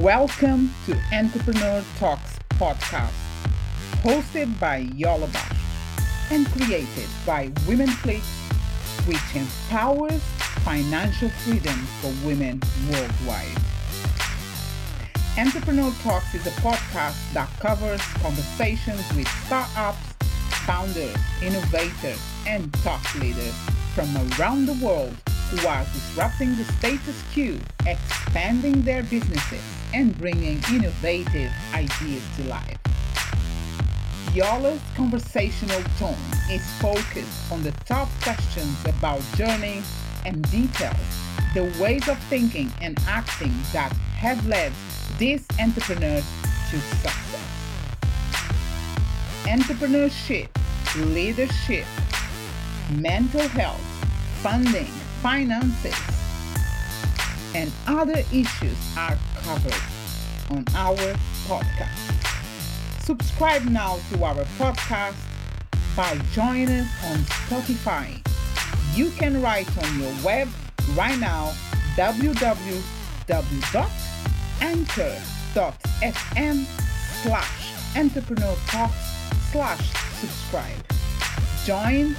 Welcome to Entrepreneur Talks podcast, hosted by Yola Bastos and created by Women Fleet, which empowers financial freedom for women worldwide. Entrepreneur Talks is a podcast that covers conversations with startups, founders, innovators, and thought leaders from around the world who are disrupting the status quo, expanding their businesses, and bringing innovative ideas to life. Yola's conversational tone is focused on the top questions about journey and details, the ways of thinking and acting that have led these entrepreneurs to success. Entrepreneurship, leadership, mental health, funding, finances, and other issues are covered on our podcast. Subscribe now to our podcast by joining on Spotify. You can write on your web right now www.anchor.fm slash entrepreneur talks slash subscribe. Join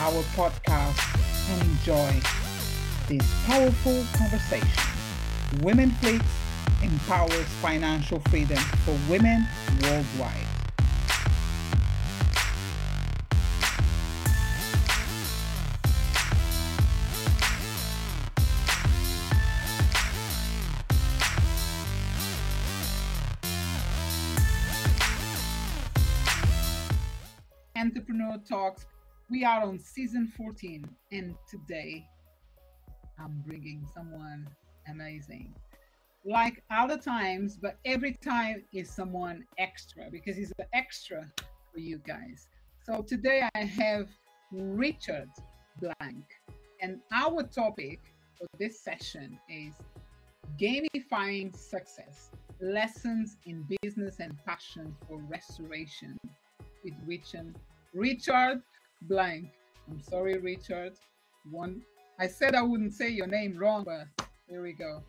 our podcast and enjoy this powerful conversation. Women Fleet empowers financial freedom for women worldwide. Entrepreneur Talks. We are on season 14, and today I'm bringing someone amazing. Like other times, but every time is someone extra because he's an extra for you guys. So today I have Richard Blank, and our topic for this session is gamifying success lessons in business and passion for restoration with Richard Richard Blank. I'm sorry, Richard. One I said I wouldn't say your name wrong, but here we go.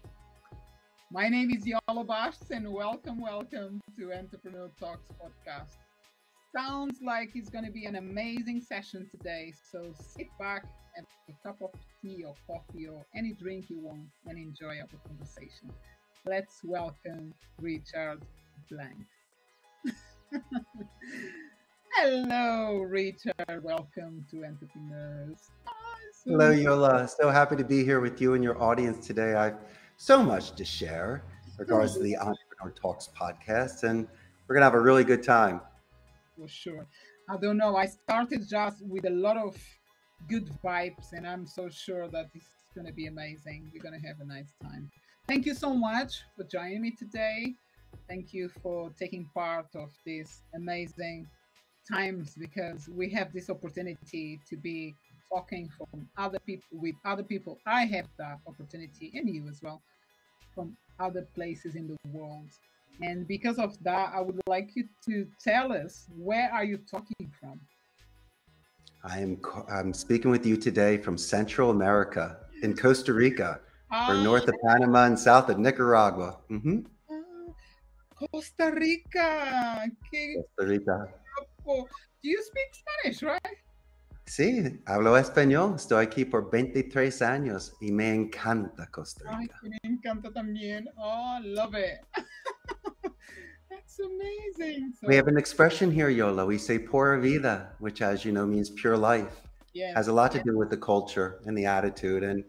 My name is Bash, and welcome, welcome to Entrepreneur Talks podcast. Sounds like it's going to be an amazing session today, so sit back and a cup of tea or coffee or any drink you want and enjoy our conversation. Let's welcome Richard Blank. Hello, Richard. Welcome to Entrepreneurs. Hello, Yola. So happy to be here with you and your audience today. I've so much to share regards to the Entrepreneur Talks podcast, and we're going to have a really good time. For sure. I don't know. I started just with a lot of good vibes, and I'm so sure that this is going to be amazing. We're going to have a nice time. Thank you so much for joining me today. Thank you for taking part of this amazing times because we have this opportunity to be talking from other people with other people. I have that opportunity, and you as well, from other places in the world. And because of that, I would like you to tell us where are you talking from? I am I'm speaking with you today from Central America in Costa Rica. We're ah. north of Panama and south of Nicaragua. Mm-hmm. Costa Rica. Costa Rica. Do you speak Spanish, right? Sí, hablo español. Estoy aquí por 23 años y me encanta Costa Rica. Ay, me encanta también. Oh, love it. That's amazing. So, we have an expression here, Yola. We say pura vida, which, as you know, means pure life. Yeah. Has a lot to do with the culture and the attitude. And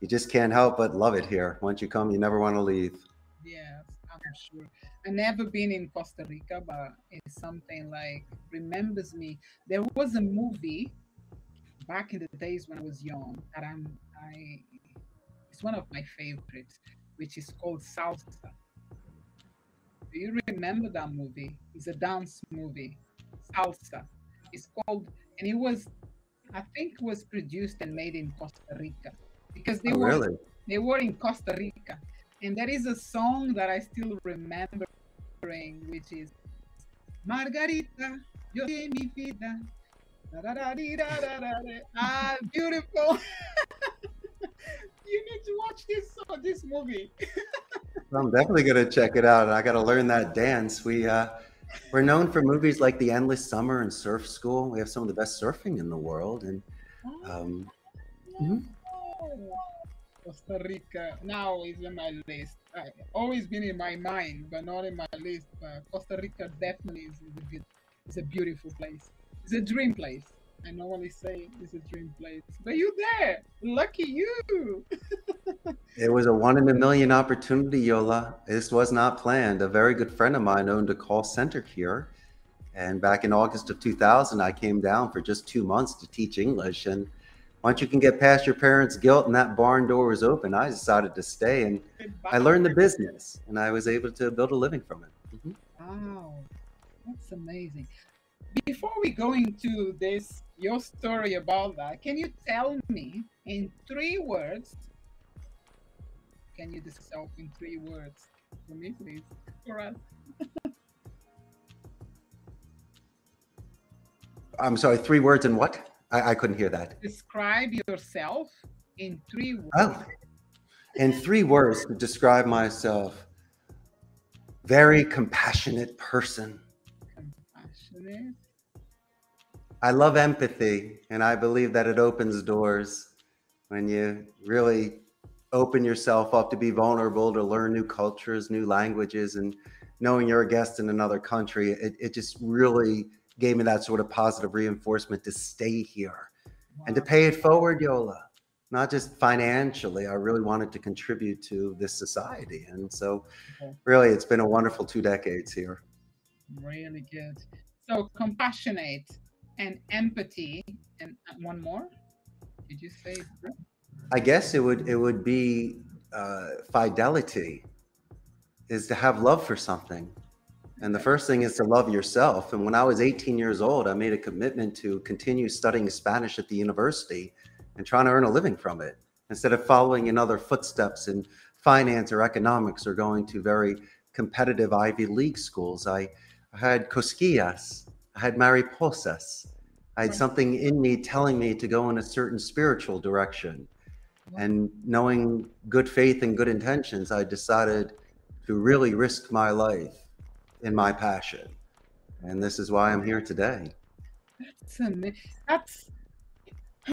you just can't help but love it here. Once you come, you never want to leave. Yes, I'm sure. I never been in Costa Rica, but it's something like remembers me. There was a movie back in the days when I was young that I'm I it's one of my favorites, which is called Salsa. Do you remember that movie? It's a dance movie, Salsa. It's called, and it was, I think, it was produced and made in Costa Rica because they oh, were really? they were in Costa Rica, and there is a song that I still remember, which is Margarita, yo mi vida, Ah, beautiful. you need to watch this uh, this movie. I'm definitely gonna check it out. I got to learn that dance. We uh, we're known for movies like The Endless Summer and Surf School. We have some of the best surfing in the world, and um, mm-hmm. Costa Rica now is in my list. I, always been in my mind, but not in my list. But Costa Rica definitely is, is a good, it's a beautiful place. It's a dream place. I normally say it's a dream place, but you there. Lucky you. it was a one in a million opportunity, Yola. This was not planned. A very good friend of mine owned a call center here. And back in August of 2000, I came down for just two months to teach English. And once you can get past your parents' guilt and that barn door was open, I decided to stay and I learned the business and I was able to build a living from it. Mm-hmm. Wow, that's amazing. Before we go into this, your story about that, can you tell me in three words? Can you describe in three words for me, please, for us? I'm sorry, three words and what? I, I couldn't hear that. Describe yourself in three words. Oh, in three words to describe myself. Very compassionate person. I love empathy, and I believe that it opens doors when you really open yourself up to be vulnerable, to learn new cultures, new languages, and knowing you're a guest in another country. It, it just really gave me that sort of positive reinforcement to stay here wow. and to pay it forward, Yola. Not just financially, I really wanted to contribute to this society. And so, okay. really, it's been a wonderful two decades here. Really good. So, compassionate and empathy. And one more? Did you say? I guess it would it would be uh, fidelity is to have love for something and the first thing is to love yourself. And when I was 18 years old, I made a commitment to continue studying Spanish at the university and trying to earn a living from it instead of following in other footsteps in finance or economics or going to very competitive Ivy League schools. I, I had cosquillas, I had mariposas. I had something in me telling me to go in a certain spiritual direction. And knowing good faith and good intentions, I decided to really risk my life in my passion. And this is why I'm here today. That's that's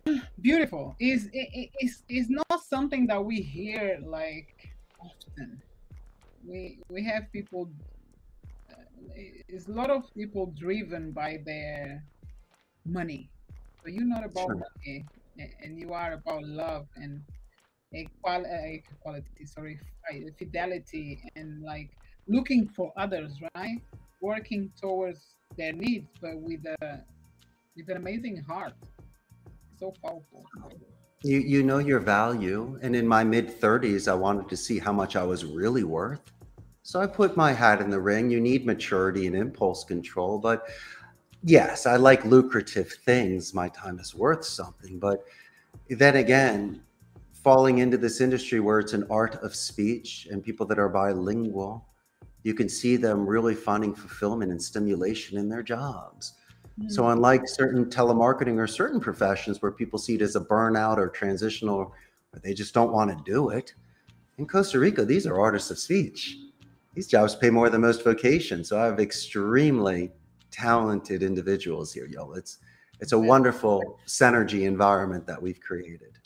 beautiful. Is is is not something that we hear like often. We we have people. Is a lot of people driven by their money. So you're not about sure. money, and you are about love and equality, equality sorry, fidelity, and like looking for others, right? Working towards their needs, but with a with an amazing heart. So powerful. You you know your value, and in my mid thirties, I wanted to see how much I was really worth. So I put my hat in the ring. You need maturity and impulse control, but yes, I like lucrative things. My time is worth something, but then again, falling into this industry where it's an art of speech and people that are bilingual you can see them really finding fulfillment and stimulation in their jobs. Mm-hmm. So, unlike certain telemarketing or certain professions where people see it as a burnout or transitional, or they just don't want to do it, in Costa Rica, these are artists of speech. These jobs pay more than most vocations. So, I have extremely talented individuals here, yo. It's it's a wonderful synergy environment that we've created.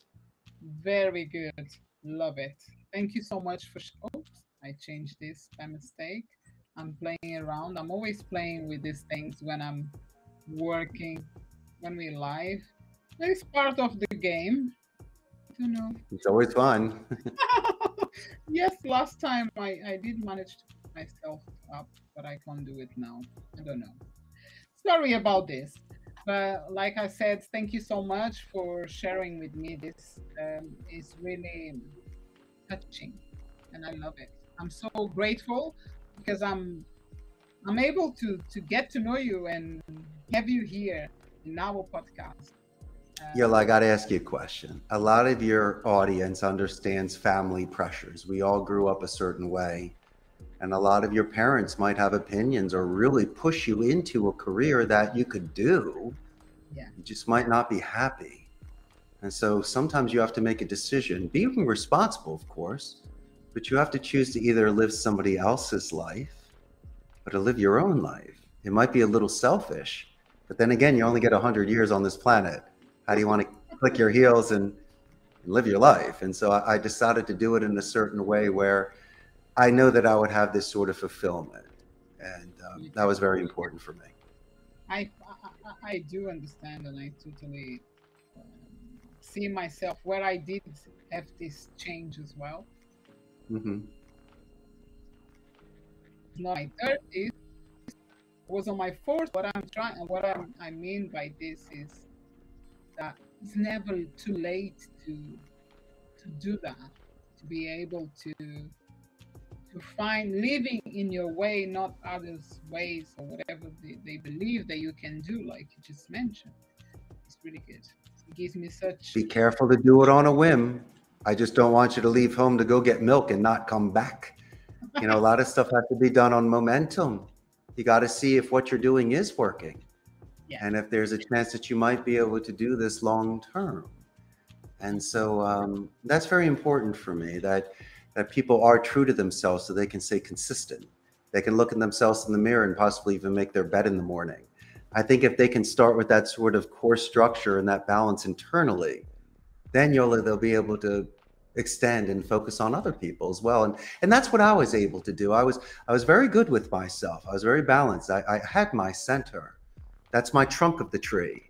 Very good. Love it. Thank you so much for. Oops. I changed this by mistake. I'm playing around. I'm always playing with these things when I'm working, when we live. It's part of the game. You know. It's always fun. yes, last time I, I did manage to put myself up, but I can't do it now. I don't know. Sorry about this. But like I said, thank you so much for sharing with me. This um, is really touching and I love it. I'm so grateful because I'm I'm able to to get to know you and have you here in our podcast. Uh, Yo, I got to ask you a question. A lot of your audience understands family pressures. We all grew up a certain way. And a lot of your parents might have opinions or really push you into a career that you could do. Yeah. You just might not be happy. And so sometimes you have to make a decision, being responsible, of course, but you have to choose to either live somebody else's life or to live your own life. It might be a little selfish, but then again, you only get 100 years on this planet. How do you want to click your heels and live your life? And so I, I decided to do it in a certain way where I know that I would have this sort of fulfillment. And um, that was very important for me. I, I, I do understand and I totally um, see myself where I did have this change as well. Mm-hmm. Not my was on my fourth. What I'm trying, what I'm, I mean by this is that it's never too late to to do that, to be able to to find living in your way, not others' ways or whatever they, they believe that you can do, like you just mentioned. It's really good. It gives me such. Be careful to do it on a whim. I just don't want you to leave home to go get milk and not come back. You know, a lot of stuff has to be done on momentum. You got to see if what you're doing is working. Yeah. And if there's a chance that you might be able to do this long term. And so um, that's very important for me that that people are true to themselves so they can stay consistent. They can look at themselves in the mirror and possibly even make their bed in the morning. I think if they can start with that sort of core structure and that balance internally, then you'll they'll be able to extend and focus on other people as well. And and that's what I was able to do. I was I was very good with myself. I was very balanced. I, I had my center. That's my trunk of the tree.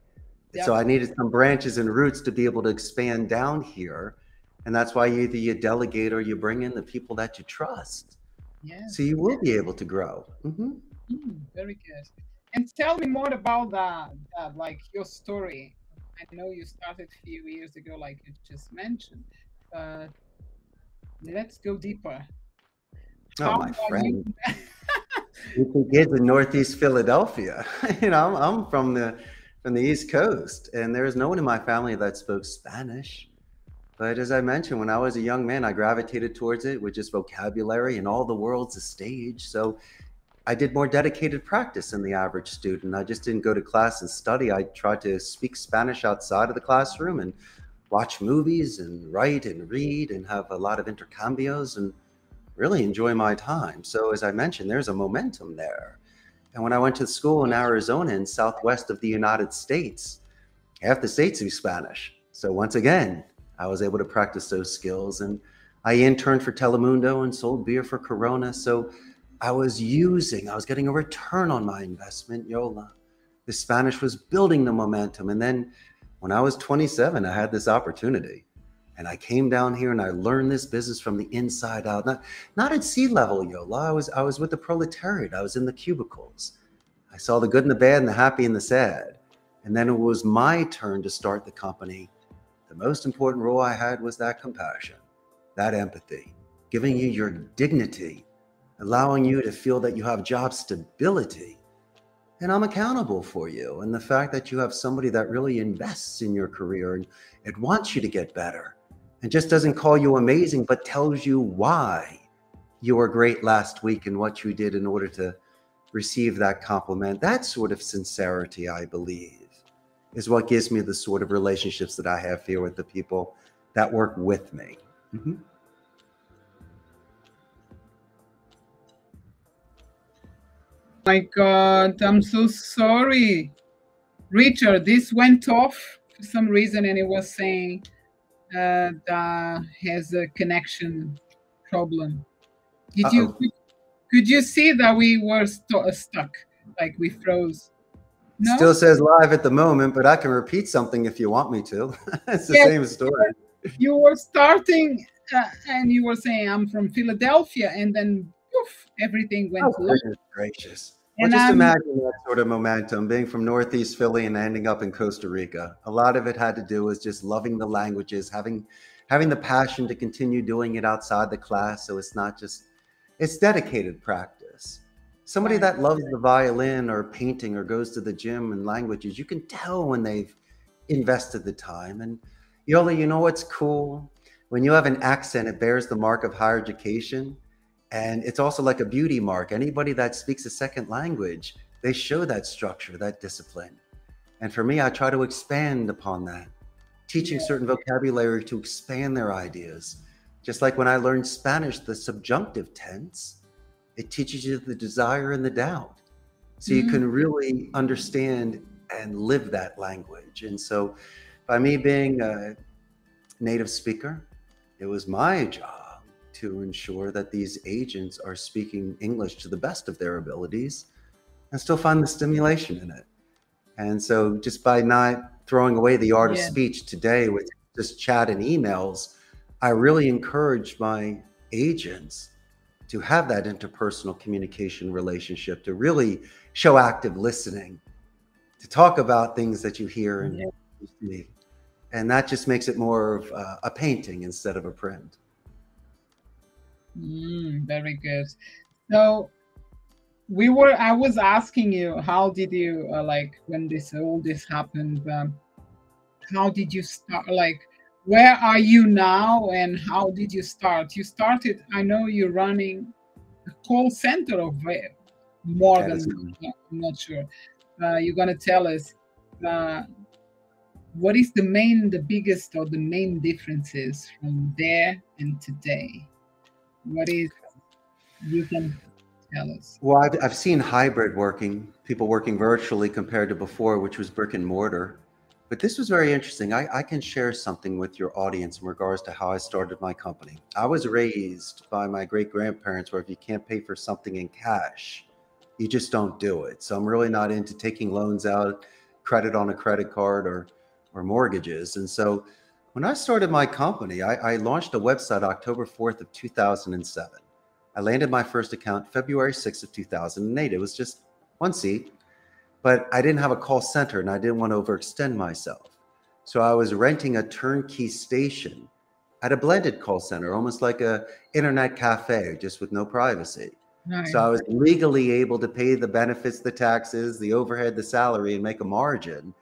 Yep. So I needed some branches and roots to be able to expand down here and that's why either you delegate or you bring in the people that you trust. Yeah. So you will be able to grow. Mm-hmm. Mm, very good. And tell me more about that, that, like your story. I know you started a few years ago, like you just mentioned. But let's go deeper. Oh, my friend. You? kids in Northeast Philadelphia. you know, I'm, I'm from the from the East Coast, and there's no one in my family that spoke Spanish. But as I mentioned, when I was a young man, I gravitated towards it with just vocabulary, and all the world's a stage. So I did more dedicated practice than the average student. I just didn't go to class and study. I tried to speak Spanish outside of the classroom and watch movies and write and read and have a lot of intercambios and really enjoy my time. So, as I mentioned, there's a momentum there. And when I went to school in Arizona in southwest of the United States, half the states speak Spanish. So once again, I was able to practice those skills. And I interned for Telemundo and sold beer for Corona. So I was using, I was getting a return on my investment, Yola. The Spanish was building the momentum. And then when I was 27, I had this opportunity. And I came down here and I learned this business from the inside out. Not, not at sea level, Yola. I was, I was with the proletariat. I was in the cubicles. I saw the good and the bad and the happy and the sad. And then it was my turn to start the company the most important role I had was that compassion, that empathy, giving you your dignity, allowing you to feel that you have job stability. And I'm accountable for you. And the fact that you have somebody that really invests in your career and it wants you to get better and just doesn't call you amazing, but tells you why you were great last week and what you did in order to receive that compliment. That sort of sincerity, I believe is what gives me the sort of relationships that I have here with the people that work with me. Mm-hmm. My God, I'm so sorry. Richard, this went off for some reason and it was saying uh, that has a connection problem. Did Uh-oh. you could you see that we were st- stuck, like we froze? No? Still says live at the moment, but I can repeat something if you want me to. it's the same story. You were starting uh, and you were saying, I'm from Philadelphia, and then poof, everything went. Oh, gracious. Well, just I'm, imagine that sort of momentum being from Northeast Philly and ending up in Costa Rica. A lot of it had to do with just loving the languages, having having the passion to continue doing it outside the class. So it's not just it's dedicated practice somebody that loves the violin or painting or goes to the gym and languages, you can tell when they've invested the time. And Yola, you know what's cool? When you have an accent, it bears the mark of higher education. And it's also like a beauty mark. Anybody that speaks a second language, they show that structure, that discipline. And for me, I try to expand upon that, teaching certain vocabulary to expand their ideas, Just like when I learned Spanish, the subjunctive tense, it teaches you the desire and the doubt. So mm-hmm. you can really understand and live that language. And so by me being a native speaker, it was my job to ensure that these agents are speaking English to the best of their abilities and still find the stimulation in it. And so just by not throwing away the art yeah. of speech today with just chat and emails, I really encourage my agents to have that interpersonal communication relationship, to really show active listening, to talk about things that you hear and yeah. And that just makes it more of a painting instead of a print. Mm, very good. So we were i was asking you how did you uh, like when this all this happened um, how did you start like where are you now and how did you start? You started i know you're running a call center of more than i'm not sure. Uh, you're going to tell us uh, what is the main the biggest or the main differences from there and today what is you can tell us? well, I've, I've seen hybrid working, people working virtually compared to before, which was brick and mortar. But this was very interesting. I, I, can share something with your audience in regards to how I started my company. I was raised by my great grandparents where if you can't pay for something in cash, you just don't do it. So I'm really not into taking loans out, credit on a credit card or or mortgages. And so when I started my company, I, I launched a website October 4th of 2007. I landed my first account February 6th of 2008. It was just one seat, but I didn't have a call center and I didn't want to overextend myself. So I was renting a turnkey station at a blended call center, almost like a internet cafe, just with no privacy. Nice. So I was legally able to pay the benefits, the taxes, the overhead, the salary, and make a margin.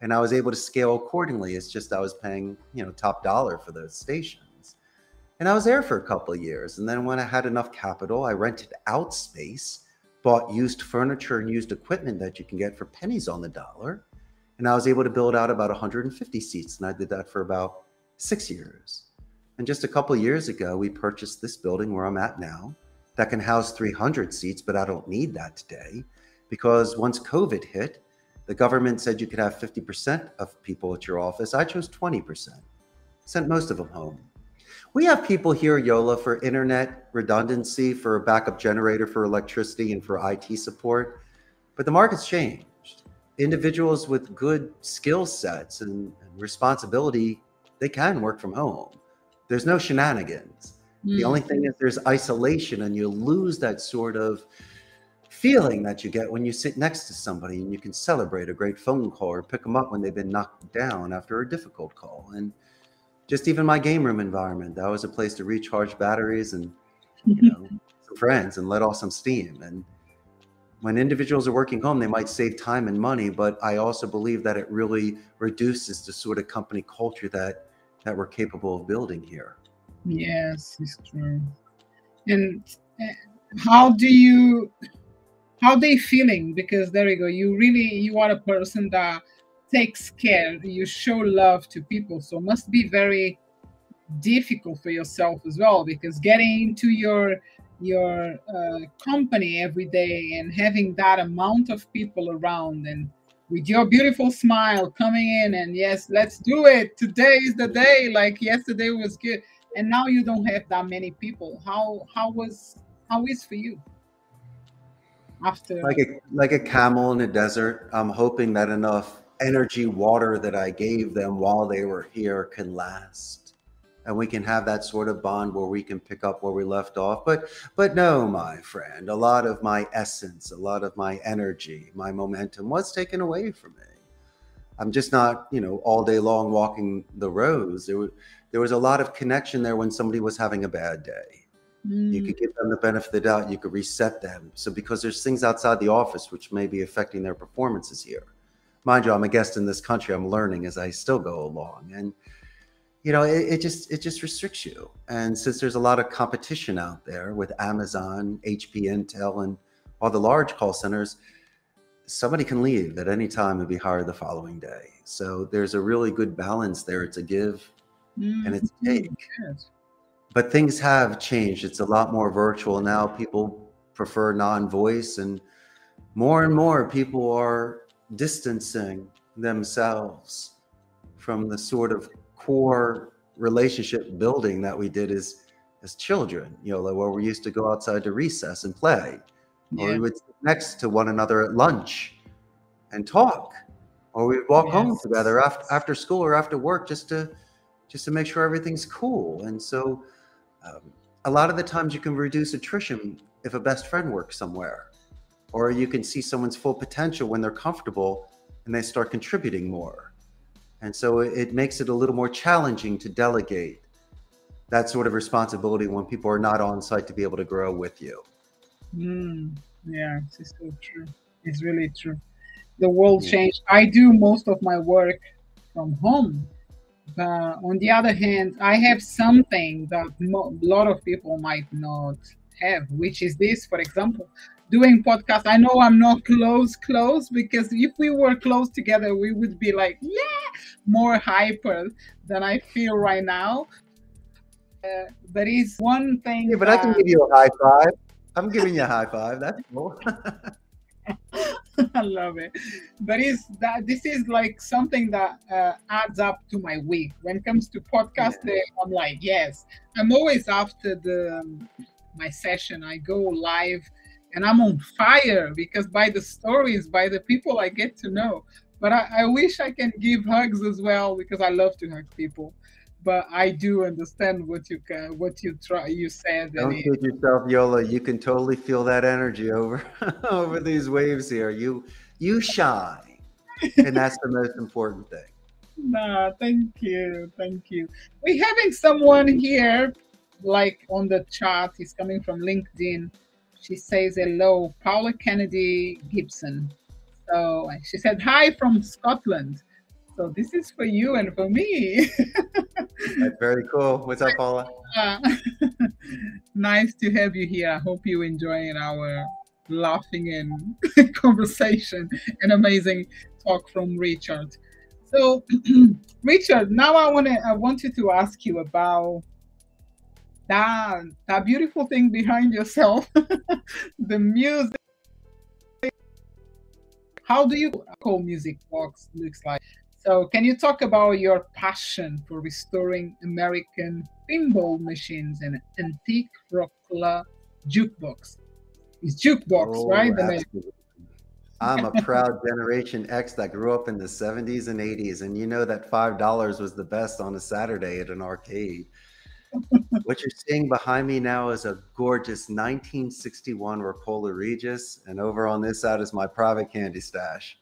And I was able to scale accordingly. It's just I was paying, you know, top dollar for those stations. And I was there for a couple of years. And then when I had enough capital, I rented out space, bought used furniture and used equipment that you can get for pennies on the dollar. And I was able to build out about 150 seats. And I did that for about six years. And just a couple of years ago, we purchased this building where I'm at now that can house 300 seats, but I don't need that today because once COVID hit, the government said you could have 50% of people at your office. I chose 20%, sent most of them home. We have people here, Yola, for internet redundancy, for a backup generator for electricity, and for IT support. But the market's changed. Individuals with good skill sets and, and responsibility, they can work from home. There's no shenanigans. Mm. The only thing is there's isolation, and you lose that sort of feeling that you get when you sit next to somebody and you can celebrate a great phone call or pick them up when they've been knocked down after a difficult call. And just even my game room environment. That was a place to recharge batteries and you know some friends and let off some steam. And when individuals are working home, they might save time and money, but I also believe that it really reduces the sort of company culture that that we're capable of building here. Yes, it's true. And uh, how do you how they feeling? Because there you go. You really you are a person that takes care. You show love to people. So must be very difficult for yourself as well because getting into your your uh, company every day and having that amount of people around and with your beautiful smile coming in and yes let's do it. Today is the day. Like yesterday was good. And now you don't have that many people. How how was how is for you after like a like a camel in a desert i'm hoping that enough energy water that I gave them while they were here can last. And we can have that sort of bond where we can pick up where we left off. But but no, my friend, a lot of my essence, a lot of my energy, my momentum was taken away from me. I'm just not, you know, all day long walking the roads. There was there was a lot of connection there when somebody was having a bad day. Mm. You could give them the benefit of the doubt. You could reset them. So because there's things outside the office which may be affecting their performances here mind you, I'm a guest in this country. I'm learning as I still go along, and you know, it, it, just it just restricts you. And since there's a lot of competition out there with Amazon, HP, Intel, and all the large call centers, somebody can leave at any time and be hired the following day. So there's a really good balance there. It's a give mm-hmm. and it's a take. Yes. But things have changed. It's a lot more virtual now. People prefer non-voice, and more and more people are distancing themselves from the sort of core relationship building that we did as as children. You know, like where we used to go outside to recess and play, yeah. or we would sit next to one another at lunch and talk, or we'd walk yes. home together after after school or after work just to just to make sure everything's cool. And so, um, a lot of the times you can reduce attrition if a best friend works somewhere, or you can see someone's full potential when they're comfortable and they start contributing more. And so it makes it a little more challenging to delegate that sort of responsibility when people are not on site to be able to grow with you. Mm, yeah, it's so true. It's really true. The world yeah. changed. I do most of my work from home. But on the other hand, I have something that a lot of people might not have, which is this, for example, doing podcast. I know I'm not close, close, because if we were close together, we would be like, yeah, more hyper than I feel right now. Uh, there is one thing. Yeah, but that... I can give you a high five. I'm giving you a high five. That's cool. I love it. There is that. This is like something that uh, adds up to my week. When it comes to podcasting, yeah. I'm like, yes. I'm always after the um, my session. I go live and I'm on fire because by the stories, by the people I get to know. But I, I wish I can give hugs as well because I love to hug people. But I do understand what you can, what you try, you said. Don't kid yourself, Yola. You can totally feel that energy over over these waves here. You you shine, and that's the most important thing. Nah, thank you, thank you. We're having someone here, like on the chat. He's coming from LinkedIn she says hello, Paula Kennedy Gibson. So she said hi from Scotland. So this is for you and for me. That's very cool. What's up, Paula? Uh, nice to have you here. I hope you enjoying our laughing and conversation and amazing talk from Richard. So, Richard, now I want to I wanted to ask you about that that beautiful thing behind yourself the music how do you call music box looks like so can you talk about your passion for restoring american pinball machines and antique Rockola jukebox? It's jukebox oh, right? I'm a proud Generation X that grew up in the 70s and 80s, and you know that five dollars was the best on a Saturday at an arcade. What you're seeing behind me now is a gorgeous 1961 Rockola Regis, and over on this side is my private candy stash.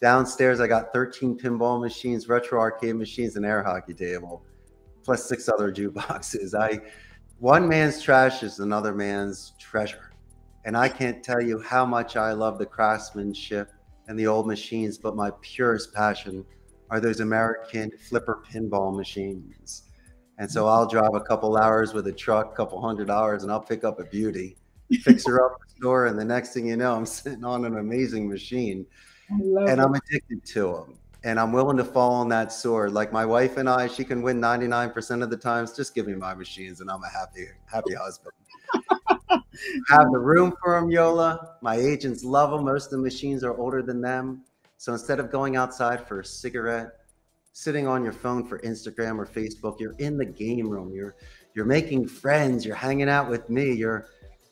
Downstairs, I got 13 pinball machines, retro arcade machines, and air hockey table, plus six other jukeboxes. I, one man's trash is another man's treasure, and I can't tell you how much I love the craftsmanship and the old machines. But my purest passion are those American flipper pinball machines. And so I'll drive a couple hours with a truck, a couple hundred hours, and I'll pick up a beauty, fix her up the store, and the next thing you know, I'm sitting on an amazing machine, and I'm addicted to them. And I'm willing to fall on that sword. Like my wife and I, she can win 99% of the times. Just give me my machines, and I'm a happy, happy husband. I Have the room for them, Yola. My agents love them. Most of the machines are older than them. So instead of going outside for a cigarette sitting on your phone for Instagram or Facebook. You're in the game room. You're you're making friends. You're hanging out with me. You're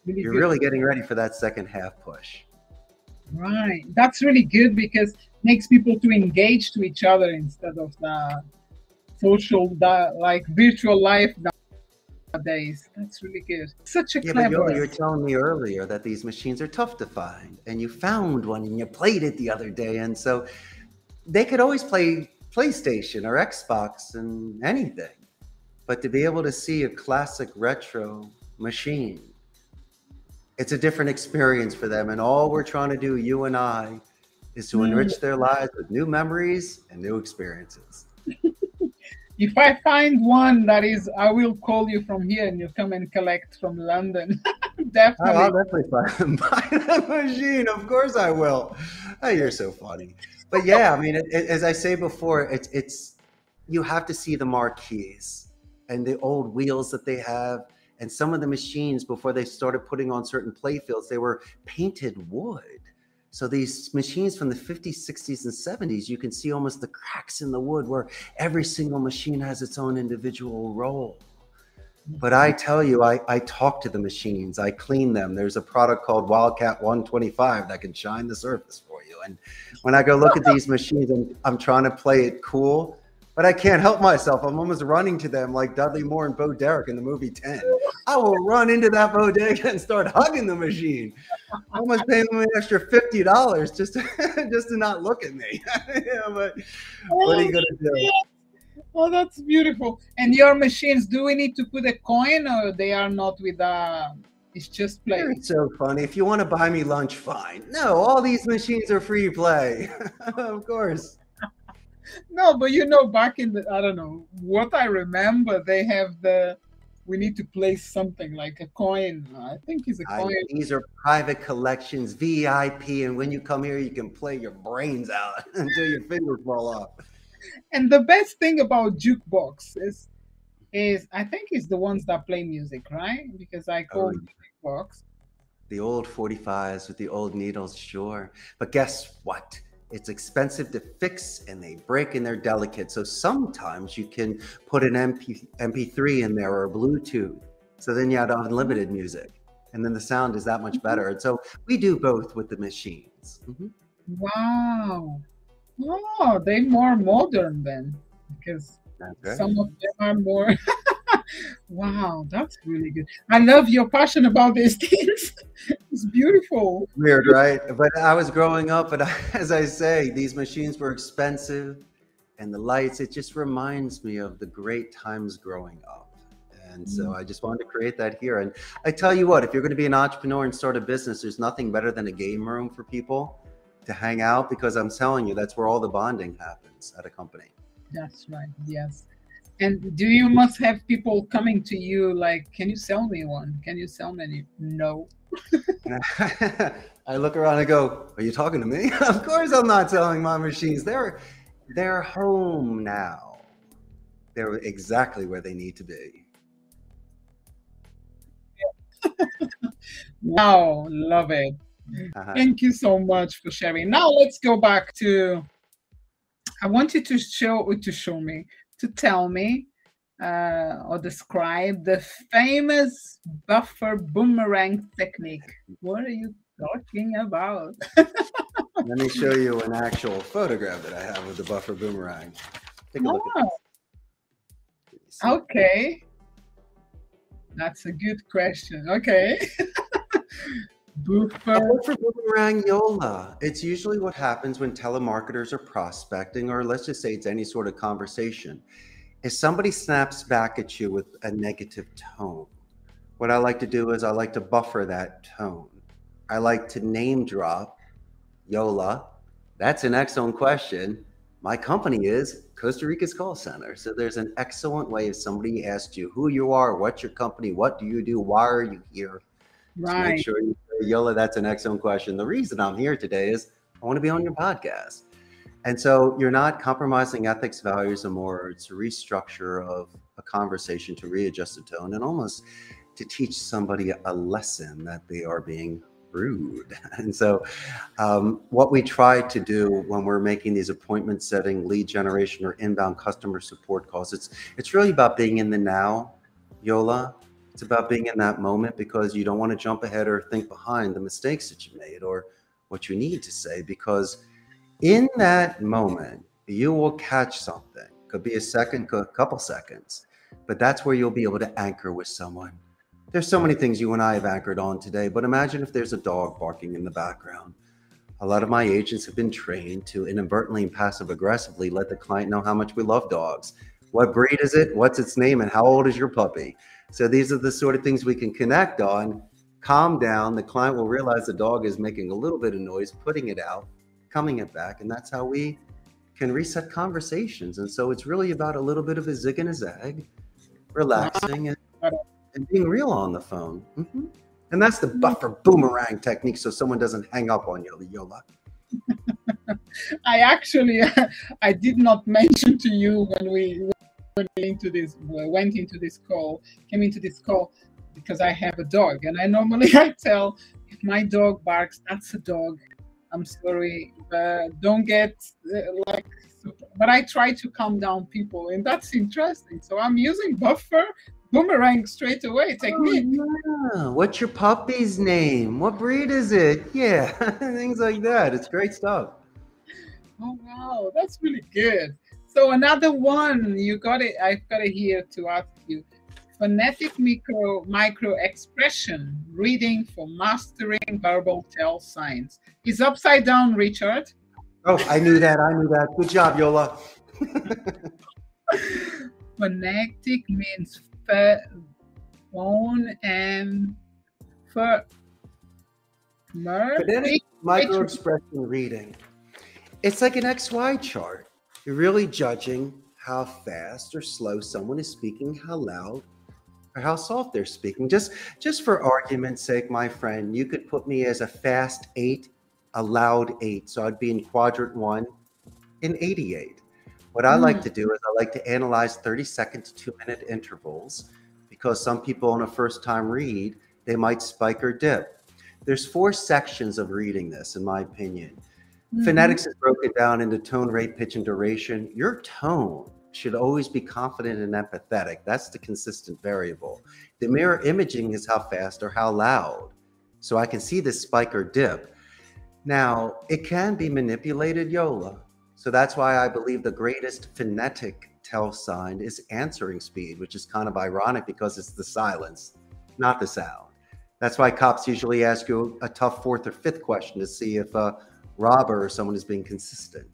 you're really getting ready for that second half push. Right. That's really good because makes people to engage to each other instead of the social the, like virtual life nowadays. That's really good. Such a yeah, clever. But you were telling me earlier that these machines are tough to find, and you found one and you played it the other day, and so they could always play PlayStation or Xbox and anything. But to be able to see a classic retro machine, it's a different experience for them. And all we're trying to do, you and I, is to enrich mm. their lives with new memories and new experiences. if I find one that is, I will call you from here and you come and collect from London. definitely. Oh, I'll definitely buy that machine. Of course I will. Oh, you're so funny but yeah, I mean, it, it, as I say before, it's it's you have to see the marquees. and the old wheels that they have. And some of the machines, before they started putting on certain play fields, they were painted wood. So these machines from the 50s, 60s, and 70s, you can see almost the cracks in the wood where every single machine has its own individual role. But I tell you, I, I talk to the machines, I clean them. There's a product called Wildcat 125 that can shine the surface for you. And when I go look at these machines and I'm trying to play it cool, but I can't help myself. I'm almost running to them like Dudley Moore and Bo Derek in the movie 10. I will run into that bodega and start hugging the machine. I almost paying them an extra $50 just to, just to not look at me. yeah, but what are you going to do? Oh, that's beautiful. And your machines, do we need to put a coin or they are not with a, uh, it's just play? It's so funny. If you want to buy me lunch, fine. No, all these machines are free play. of course no, but you know, back in the I don't know what I remember, they have the we need to place something like a coin. I think it's a coin. I, these are private collections, VIP, and when you come here, you can play your brains out until your fingers fall off. And the best thing about jukebox is, is I think it's the ones that play music, right? Because I call oh, jukebox. The old 45s with the old needles, sure. But guess what? It's expensive to fix and they break and they're delicate. So sometimes you can put an MP, MP3 in there or a Bluetooth. So then you have unlimited music. And then the sound is that much mm-hmm. better. And so we do both with the machines. Mm-hmm. Wow. Oh, they're more modern then because some of them are more wow, that's really good. I love your passion about these things. it's beautiful. Weird, right? But I was growing up, and as I say, these machines were expensive, and the lights. It just reminds me of the great times growing up. And so mm. I just wanted to create that here. And I tell you what, if you're going to be an entrepreneur and start a business, there's nothing better than a game room for people to hang out because I'm telling you, that's where all the bonding happens at a company. That's right. Yes. And do you must have people coming to you like, can you sell me one? Can you sell me? No. I look around and go, are you talking to me? of course I'm not selling my machines. They're they're home now. They're exactly where they need to be. wow, love it. Uh-huh. Thank you so much for sharing. Now let's go back to I want you to show to show me to tell me uh, or describe the famous buffer boomerang technique. What are you talking about? Let me show you an actual photograph that I have of the buffer boomerang. Take a oh. look at this. Okay. That's a good question. Okay. Buffer. for boomerang Yola. It's usually what happens when telemarketers are prospecting, or let's just say it's any sort of conversation. If somebody snaps back at you with a negative tone, what I like to do is I like to buffer that tone. I like to name drop Yola. That's an excellent question. My company is Costa Rica's call center. So there's an excellent way if somebody asks you who you are, what's your company, what do you do, why are you here? Right. make sure you say, Yola, that's an excellent question. The reason I'm here today is I want to be on your podcast. And so you're not compromising ethics, values. It's a restructure of a conversation to readjust the tone and almost to teach somebody a lesson that they are being rude. And so, um, what we try to do when we're making these appointment setting, lead generation, or inbound customer support calls, it's it's really about being in the now, Yola, it's about being in that moment because you don't want to jump ahead or think behind the mistakes that you made or what you need to say because in that moment you will catch something. Could be a second, a couple seconds, but that's where you'll be able to anchor with someone. There's so many things you and I have anchored on today, but imagine if there's a dog barking in the background. A lot of my agents have been trained to inadvertently and passive aggressively let the client know how much we love dogs. What breed is it? What's its name? And how old is your puppy? So these are the sort of things we can connect on. Calm down. The client will realize the dog is making a little bit of noise, putting it out, coming it back. And that's how we can reset conversations. And so it's really about a little bit of a zig and a zag, relaxing and, and being real on the phone. Mm-hmm. And that's the buffer boomerang technique so someone doesn't hang up on you, Yola. I actually, I did not mention to you when we into this went into this call came into this call because I have a dog and I normally I tell if my dog barks that's a dog I'm sorry uh, don't get uh, like but I try to calm down people and that's interesting so I'm using buffer boomerang straight away technique. Oh, yeah. What's your puppy's name? What breed is it? Yeah, things like that. It's great stuff. Oh wow, that's really good. So another one, you got it. I've got it here to ask you. Phonetic micro micro expression reading for mastering verbal tell signs. Is upside down, Richard? Oh, I knew that. I knew that. Good job, Yola. Phonetic means phone and for Phonetic micro expression reading. It's like an XY chart. You're really judging how fast or slow someone is speaking, how loud how soft they're speaking. Just just for argument's sake, my friend, you could put me as a fast eight, a loud eight. So I'd be in quadrant one in 88. What I mm. like to do is I like to analyze 30 second to two minute intervals because some people on a first time read, they might spike or dip. There's four sections of reading this, in my opinion. Mm-hmm. Phonetics is broken down into tone, rate, pitch, and duration. Your tone should always be confident and empathetic. That's the consistent variable. The mirror imaging is how fast or how loud. So I can see this spike or dip. Now, it can be manipulated, Yola. So that's why I believe the greatest phonetic tell sign is answering speed, which is kind of ironic because it's the silence, not the sound. That's why cops usually ask you a tough fourth or fifth question to see if a robber or someone is being consistent.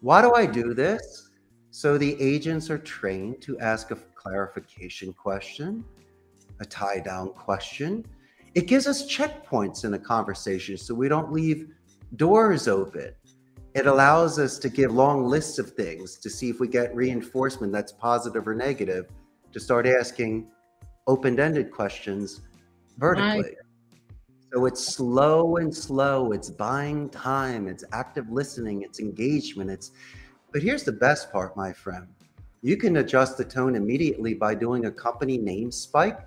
Why do I do this? So the agents are trained to ask a clarification question, a tie down question. It gives us checkpoints in a conversation so we don't leave doors open. It allows us to give long lists of things to see if we get reinforcement that's positive or negative, to start asking open ended questions vertically. So it's slow and slow. It's buying time. It's active listening. It's engagement. It's, but here's the best part, my friend. You can adjust the tone immediately by doing a company name spike,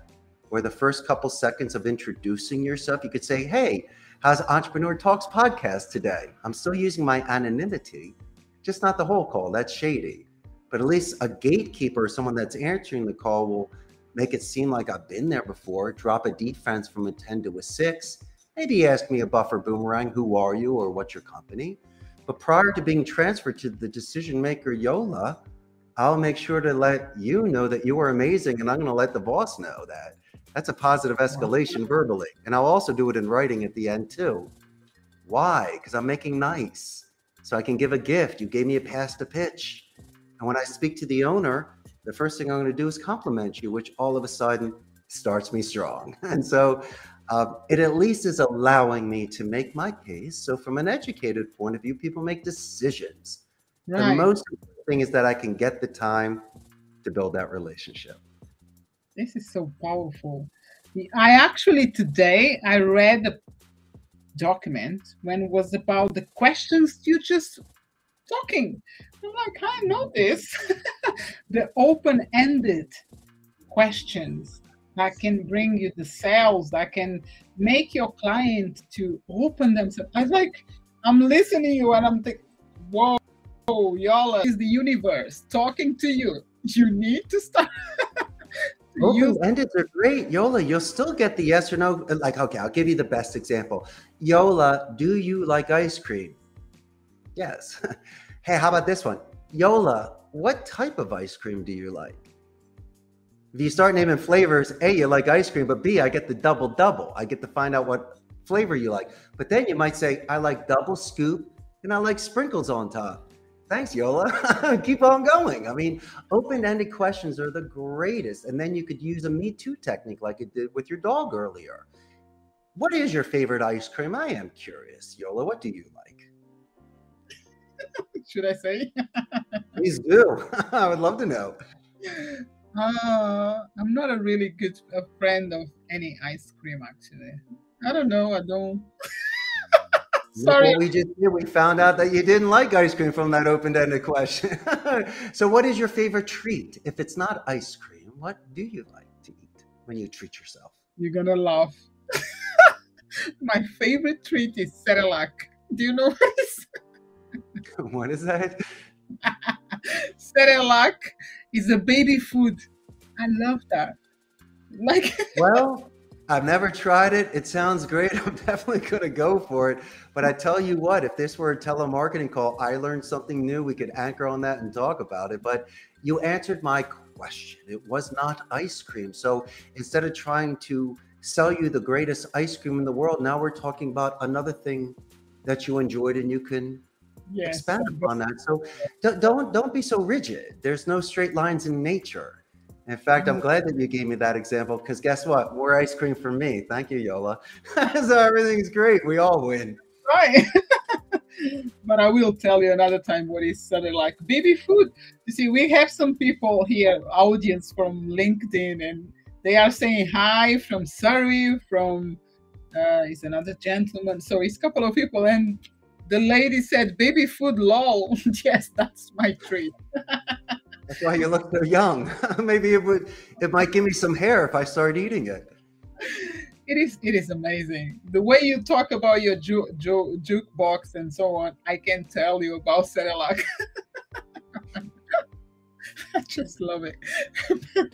where the first couple seconds of introducing yourself, you could say, Hey, how's Entrepreneur Talks podcast today? I'm still using my anonymity, just not the whole call. That's shady. But at least a gatekeeper or someone that's answering the call will make it seem like I've been there before, drop a defense from a 10 to a 6, maybe ask me a buffer boomerang, who are you or what's your company? But prior to being transferred to the decision maker Yola, I'll make sure to let you know that you are amazing and I'm going to let the boss know that. That's a positive escalation verbally. And I'll also do it in writing at the end too. Why? Because I'm making nice. So I can give a gift. You gave me a pass to pitch. And when I speak to the owner, the first thing I'm going to do is compliment you, which all of a sudden starts me strong. And so uh, it at least is allowing me to make my case. So, from an educated point of view, people make decisions. Right. The most important thing is that I can get the time to build that relationship. This is so powerful. I actually today I read a document when it was about the questions you just talking. I'm like, I know this. the open-ended questions that can bring you the sales, that can make your client to open themselves. I am like, I'm listening to you and I'm thinking, whoa, y'all is the universe talking to you. You need to start. Open ended are great. Yola, you'll still get the yes or no. Like, okay, I'll give you the best example. Yola, do you like ice cream? Yes. hey, how about this one? Yola, what type of ice cream do you like? If you start naming flavors, A, you like ice cream, but B, I get the double double. I get to find out what flavor you like. But then you might say, I like double scoop and I like sprinkles on top. Thanks, Yola. Keep on going. I mean, open ended questions are the greatest. And then you could use a Me Too technique like it did with your dog earlier. What is your favorite ice cream? I am curious. Yola, what do you like? Should I say? Please do. I would love to know. Uh, I'm not a really good a friend of any ice cream actually. I don't know. I don't. Sorry. What we just did, we found out that you didn't like ice cream from that open-ended question. so, what is your favorite treat? If it's not ice cream, what do you like to eat when you treat yourself? You're gonna laugh. My favorite treat is Cerelac. Do you know what is? what is that? Cerelac is a baby food. I love that. Like well, I've never tried it. It sounds great. I'm definitely going to go for it. But I tell you what, if this were a telemarketing call, I learned something new. We could anchor on that and talk about it. But you answered my question. It was not ice cream. So instead of trying to sell you the greatest ice cream in the world, now we're talking about another thing that you enjoyed and you can expand upon that. So don't don't be so rigid. There's no straight lines in nature. In fact, I'm mm-hmm. glad that you gave me that example because guess what? More ice cream for me. Thank you, Yola. so everything's great. We all win. Right. but I will tell you another time what is sort of like baby food. You see, we have some people here, audience from LinkedIn, and they are saying hi from Surrey, from uh, is another gentleman. So it's a couple of people, and the lady said, "Baby food, lol." yes, that's my treat. That's why you look so young. Maybe it would it might give me some hair if I start eating it. It is it is amazing. The way you talk about your ju- ju- jukebox and so on, I can tell you about Cerelac. I just love it.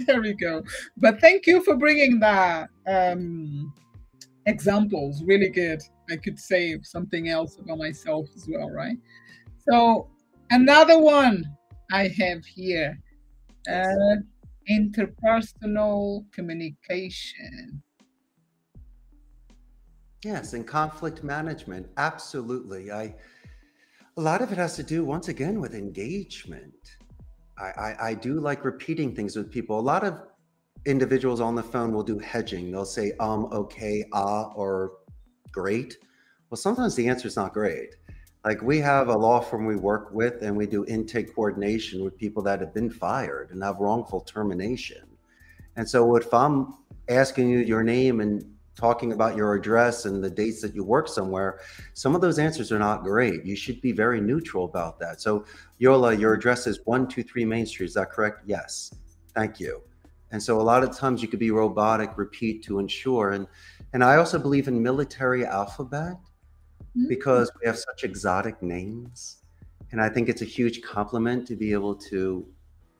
there we go. But thank you for bringing that um, examples. Really good. I could say something else about myself as well, right? So another one I have here uh, interpersonal communication. Yes, and conflict management. Absolutely. I a lot of it has to do once again with engagement. I, I, I do like repeating things with people. A lot of individuals on the phone will do hedging. They'll say um, okay, ah, or great. Well, sometimes the answer is not great. Like we have a law firm we work with and we do intake coordination with people that have been fired and have wrongful termination. And so if i'm asking you your name and talking about your address and the dates that you work somewhere some of those answers are not great. You should be very neutral about that. So yola your address is 123 main street. Is that correct? Yes. Thank you. And so a lot of times you could be robotic repeat to ensure and and i also believe in military alphabet Mm-hmm. because we have such exotic names. And I think it's a huge compliment to be able to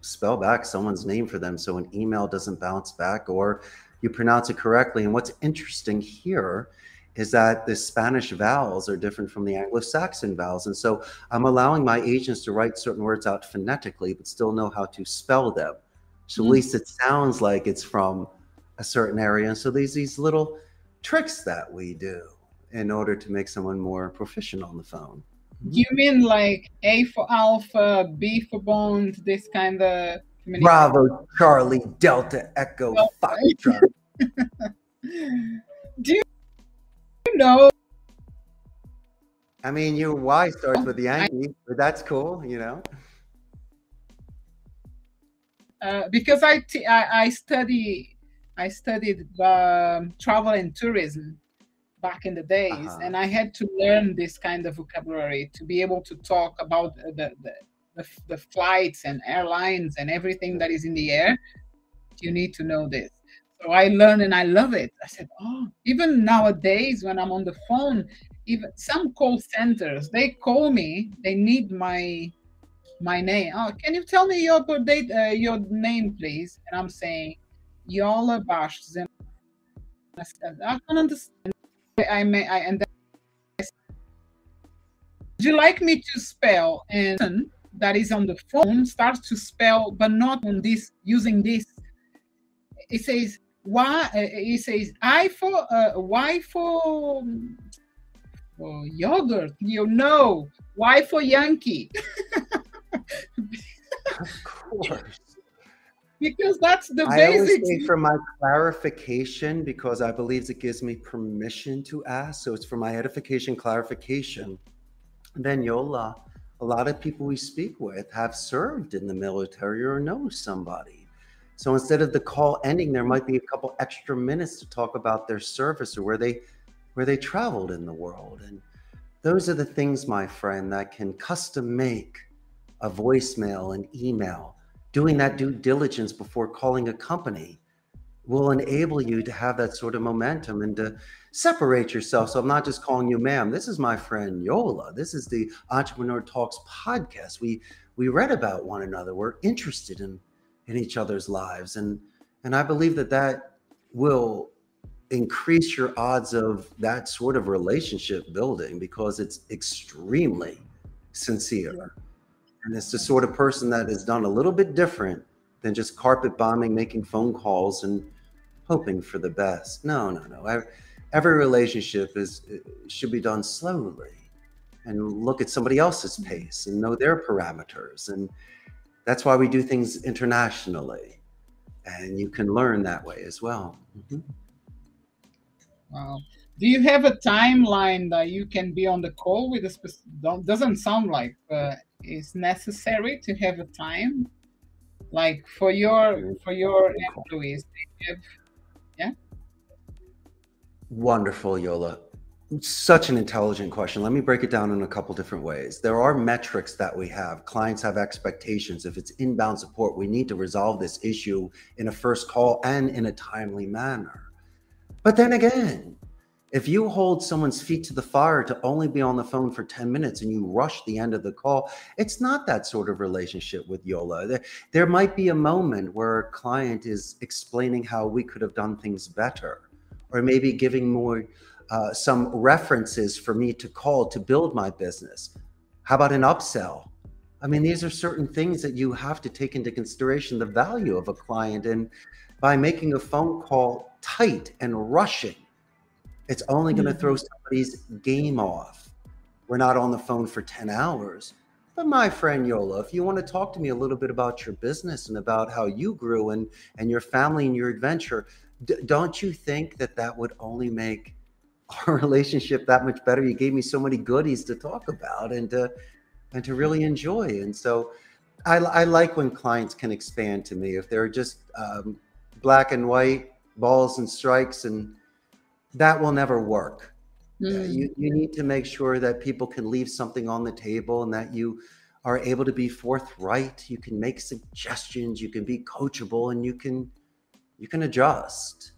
spell back someone's name for them so an email doesn't bounce back or you pronounce it correctly. And what's interesting here is that the Spanish vowels are different from the Anglo Saxon vowels. And so I'm allowing my agents to write certain words out phonetically, but still know how to spell them. So mm-hmm. at least it sounds like it's from a certain area. And so there's these little tricks that we do in order to make someone more proficient on the phone. You mean like A for Alpha, B for Bond, this kind of Bravo, Charlie, Delta, Echo, well, Foxtrot. Do you know? I mean, your Y starts with the Yankee, but that's cool, you know. Uh, because I, t- I, I study I studied um, travel and tourism, back in the days uh-huh. and i had to learn this kind of vocabulary to be able to talk about the, the, the, the flights and airlines and everything that is in the air. You need to know this. So i learned and i love it. I said oh even nowadays when i'm on the phone even some call centers they call me they need my my name. Oh can you tell me your date uh, your name please? And i'm saying yola bash I said, I can understand. I may I and would you like me to spell and that is on the phone starts to spell but not on this using this? It says why uh, it says i for uh, y for for yogurt you know why for yankee? Of course because that's the I basics. Always for my clarification because I believe it gives me permission to ask. So it's for my edification, clarification. Then Yola, a lot of people we speak with have served in the military or know somebody. So instead of the call ending, there might be a couple extra minutes to talk about their service or where they where they traveled in the world. And those are the things, my friend, that can custom make a voicemail and email. Doing that due diligence before calling a company will enable you to have that sort of momentum and to separate yourself. So I'm not just calling you ma'am. This is my friend Yola. This is the Entrepreneur Talks podcast. We we read about one another. We're interested in in each other's lives, and and I believe that that will increase your odds of that sort of relationship building because it's extremely sincere. And it's the sort of person that is done a little bit different than just carpet bombing, making phone calls, and hoping for the best. No, no, no. Every, relationship is should be done slowly and look at somebody else's pace and know their parameters. And that's why we do things internationally. And you can learn that way as well. Mm-hmm. Wow. Do you have a timeline that you can be on the call with a specific, doesn't sound like uh, it's necessary to have a time like for your for your employees have, yeah wonderful yola such an intelligent question. Let me break it down in a couple different ways. There are metrics that we have. Clients have expectations. If it's inbound support, we need to resolve this issue in a first call and in a timely manner. But then again, if you hold someone's feet to the fire to only be on the phone for 10 minutes and you rush the end of the call, it's not that sort of relationship with Yola. There, there might be a moment where a client is explaining how we could have done things better, or maybe giving more uh, some references for me to call to build my business. How about an upsell? I mean, these are certain things that you have to take into consideration the value of a client. And by making a phone call tight and rushing, it's only going to throw mm-hmm. somebody's game off. We're not on the phone for 10 hours. But my friend Yola, if you want to talk to me a little bit about your business and about how you grew and, and your family and your adventure, don't you think that that would only make our relationship that much better. You gave me so many goodies to talk about and to and to really enjoy. And so I, I like when clients can expand to me if they're just um, black and white balls and strikes, and that will never work. Mm. you, you need to make sure that people can leave something on the table and that you are able to be forthright. You can make suggestions. You can be coachable, and you can you can adjust.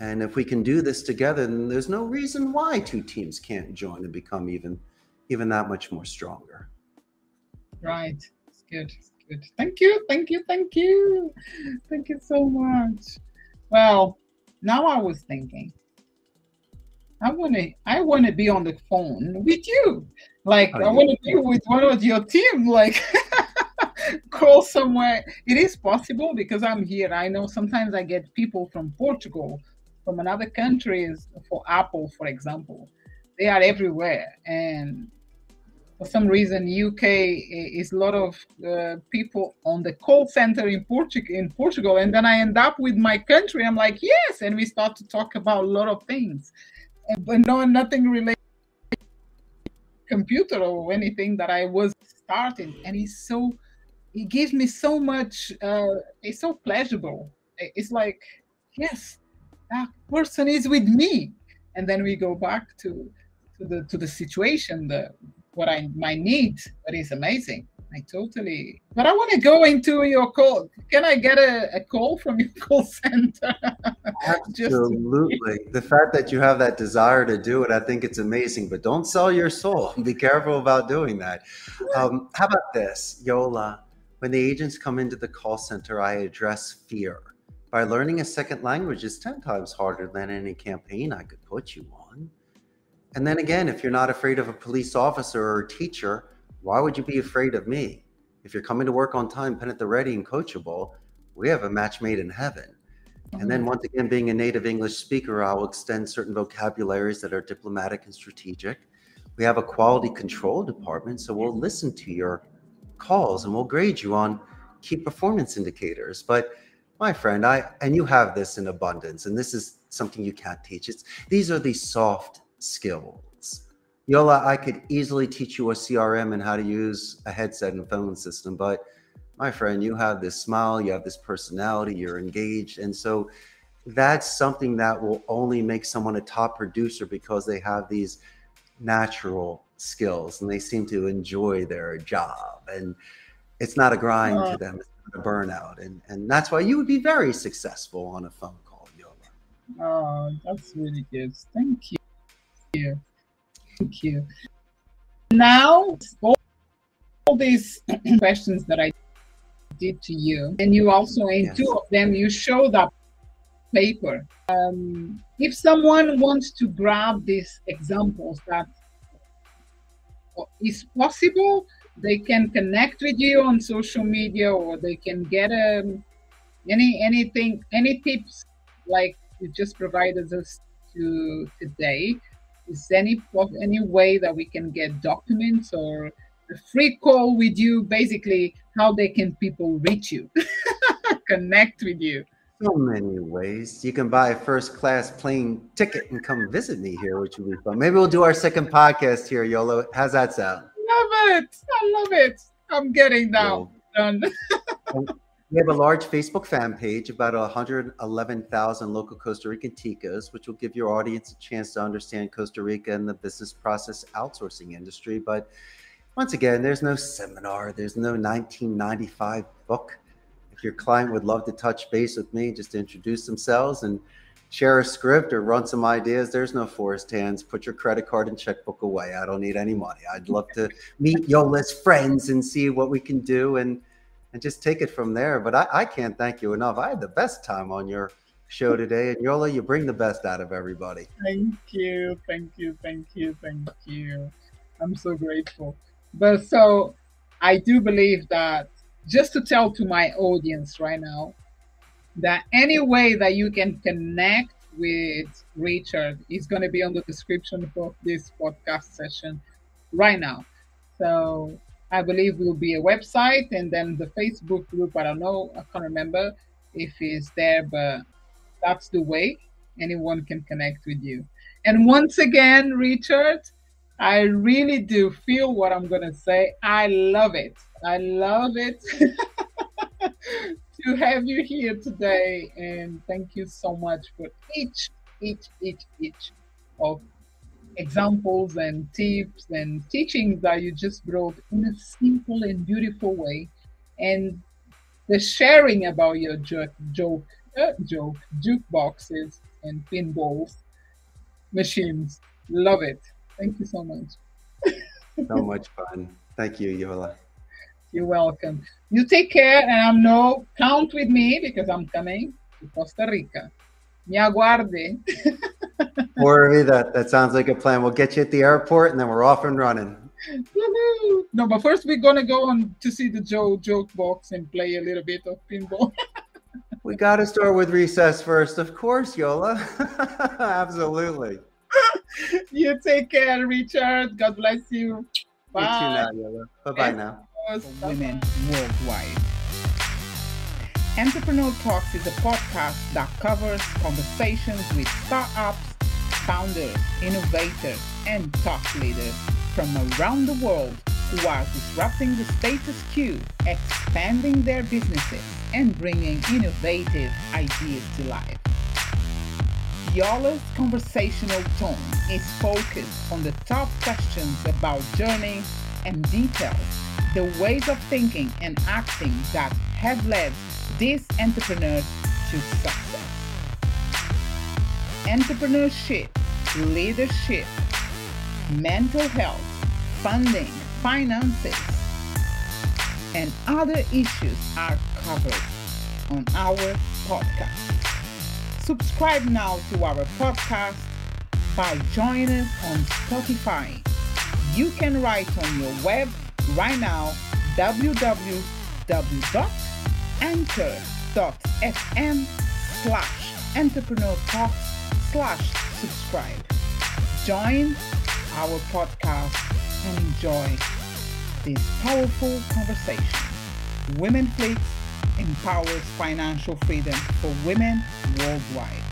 And if we can do this together, then there's no reason why two teams can't join and become even even that much more stronger. Right. It's good. It's good. Thank you. Thank you. Thank you. Thank you so much. Well, now I was thinking, I wanna I wanna be on the phone with you. Like oh, I wanna be with one of your team. Like call somewhere. It is possible because I'm here. I know sometimes I get people from Portugal from another countries for Apple, for example. They are everywhere, and for some reason, UK is a lot of uh, people on the call center in Portugal. In Portugal, and then I end up with my country. I'm like, yes, and we start to talk about a lot of things, but no, nothing related computer or anything that I was starting. And it's so, it gives me so much. Uh, it's so pleasurable. It's like, yes, that person is with me and then we go back to to the to the situation the what i might need but it's amazing i totally but i want to go into your call. Can i get a, a call from your call center? Absolutely. The fact that you have that desire to do it i think it's amazing but don't sell your soul. Be careful about doing that. Um, how about this yola? When the agents come into the call center i address fear. By learning a second language is 10 times harder than any campaign I could put you on. And then again, if you're not afraid of a police officer or a teacher, why would you be afraid of me? If you're coming to work on time, pen at the ready, and coachable, we have a match made in heaven. And then, mm-hmm. once again, being a native English speaker, I will extend certain vocabularies that are diplomatic and strategic. We have a quality control department, so we'll listen to your calls and we'll grade you on key performance indicators. But my friend, I and you have this in abundance, and this is something you can't teach. It's these are the soft skills. Yola, I could easily teach you a CRM and how to use a headset and phone system, but my friend, you have this smile, you have this personality, you're engaged, and so that's something that will only make someone a top producer because they have these natural skills and they seem to enjoy their job and it's not a grind to them it's not a burnout and and that's why you would be very successful on a phone call yola. Oh that's really good. Thank you thank you now all, all these questions that i did to you and you also in yes. two of them you showed up paper. Um, if someone wants to grab these examples that is possible, they can connect with you on social media or they can get um, any anything any tips like you just provided us to today is any any way that we can get documents or a free call with you basically how they can people reach you connect with you so many ways. You can buy a first class plane ticket and come visit me here, which would be fun. Maybe we'll do our second podcast here, Yola. How's that sound? Love it. I love it. I'm getting down. Done. we have a large Facebook fan page, about 111,000 local Costa Rican ticos, which will give your audience a chance to understand Costa Rica and the business process outsourcing industry. But once again, there's no seminar, there's no 1995 book If your client would love to touch base with me, just introduce themselves and share a script or run some ideas, there's no forced hands. Put your credit card and checkbook away. I don't need any money. I'd love to meet Yola's friends and see what we can do and and just take it from there. But I, I can't thank you enough. I had the best time on your show today. And Yola, you bring the best out of everybody. Thank you. Thank you. Thank you. Thank you. I'm so grateful. But so I do believe that just to tell to my audience right now that any way that you can connect with Richard is going to be on the description of this podcast session right now. So I believe will be a website and then the Facebook group. I don't know, I can't remember if it's there, but that's the way anyone can connect with you. And once again, Richard, I really do feel what I'm going to say. I love it. I love it to have you here today. And thank you so much for each, each, each, each of examples and tips and teachings that you just brought in a simple and beautiful way. And the sharing about your joke, joke, uh, joke, jukeboxes and pinballs machines. Love it. Thank you so much. so much fun. Thank you, Yola. You're welcome. You take care, and I'm no count with me because I'm coming to Costa Rica. Me aguarde. Or that that sounds like a plan. We'll get you at the airport, and then we're off and running. No, but first we're gonna go on to see the Joe joke box and play a little bit of pinball. we got to start with recess first, of course, Yola. Absolutely. you take care, Richard. God bless you. Bye. You too now, Yola. Bye bye now women worldwide. Entrepreneur Talks is a podcast that covers conversations with startups, founders, innovators, and top leaders from around the world who are disrupting the status quo, expanding their businesses, and bringing innovative ideas to life. Yola's conversational tone is focused on the top questions about journey and details the ways of thinking and acting that have led these entrepreneurs to success. Entrepreneurship, leadership, mental health, funding, finances, and other issues are covered on our podcast. Subscribe now to our podcast by joining us on Spotify. You can write on your web right now www.anchor.fm slash entrepreneur talks slash subscribe. Join our podcast and enjoy this powerful conversation. Women Flix empowers financial freedom for women worldwide.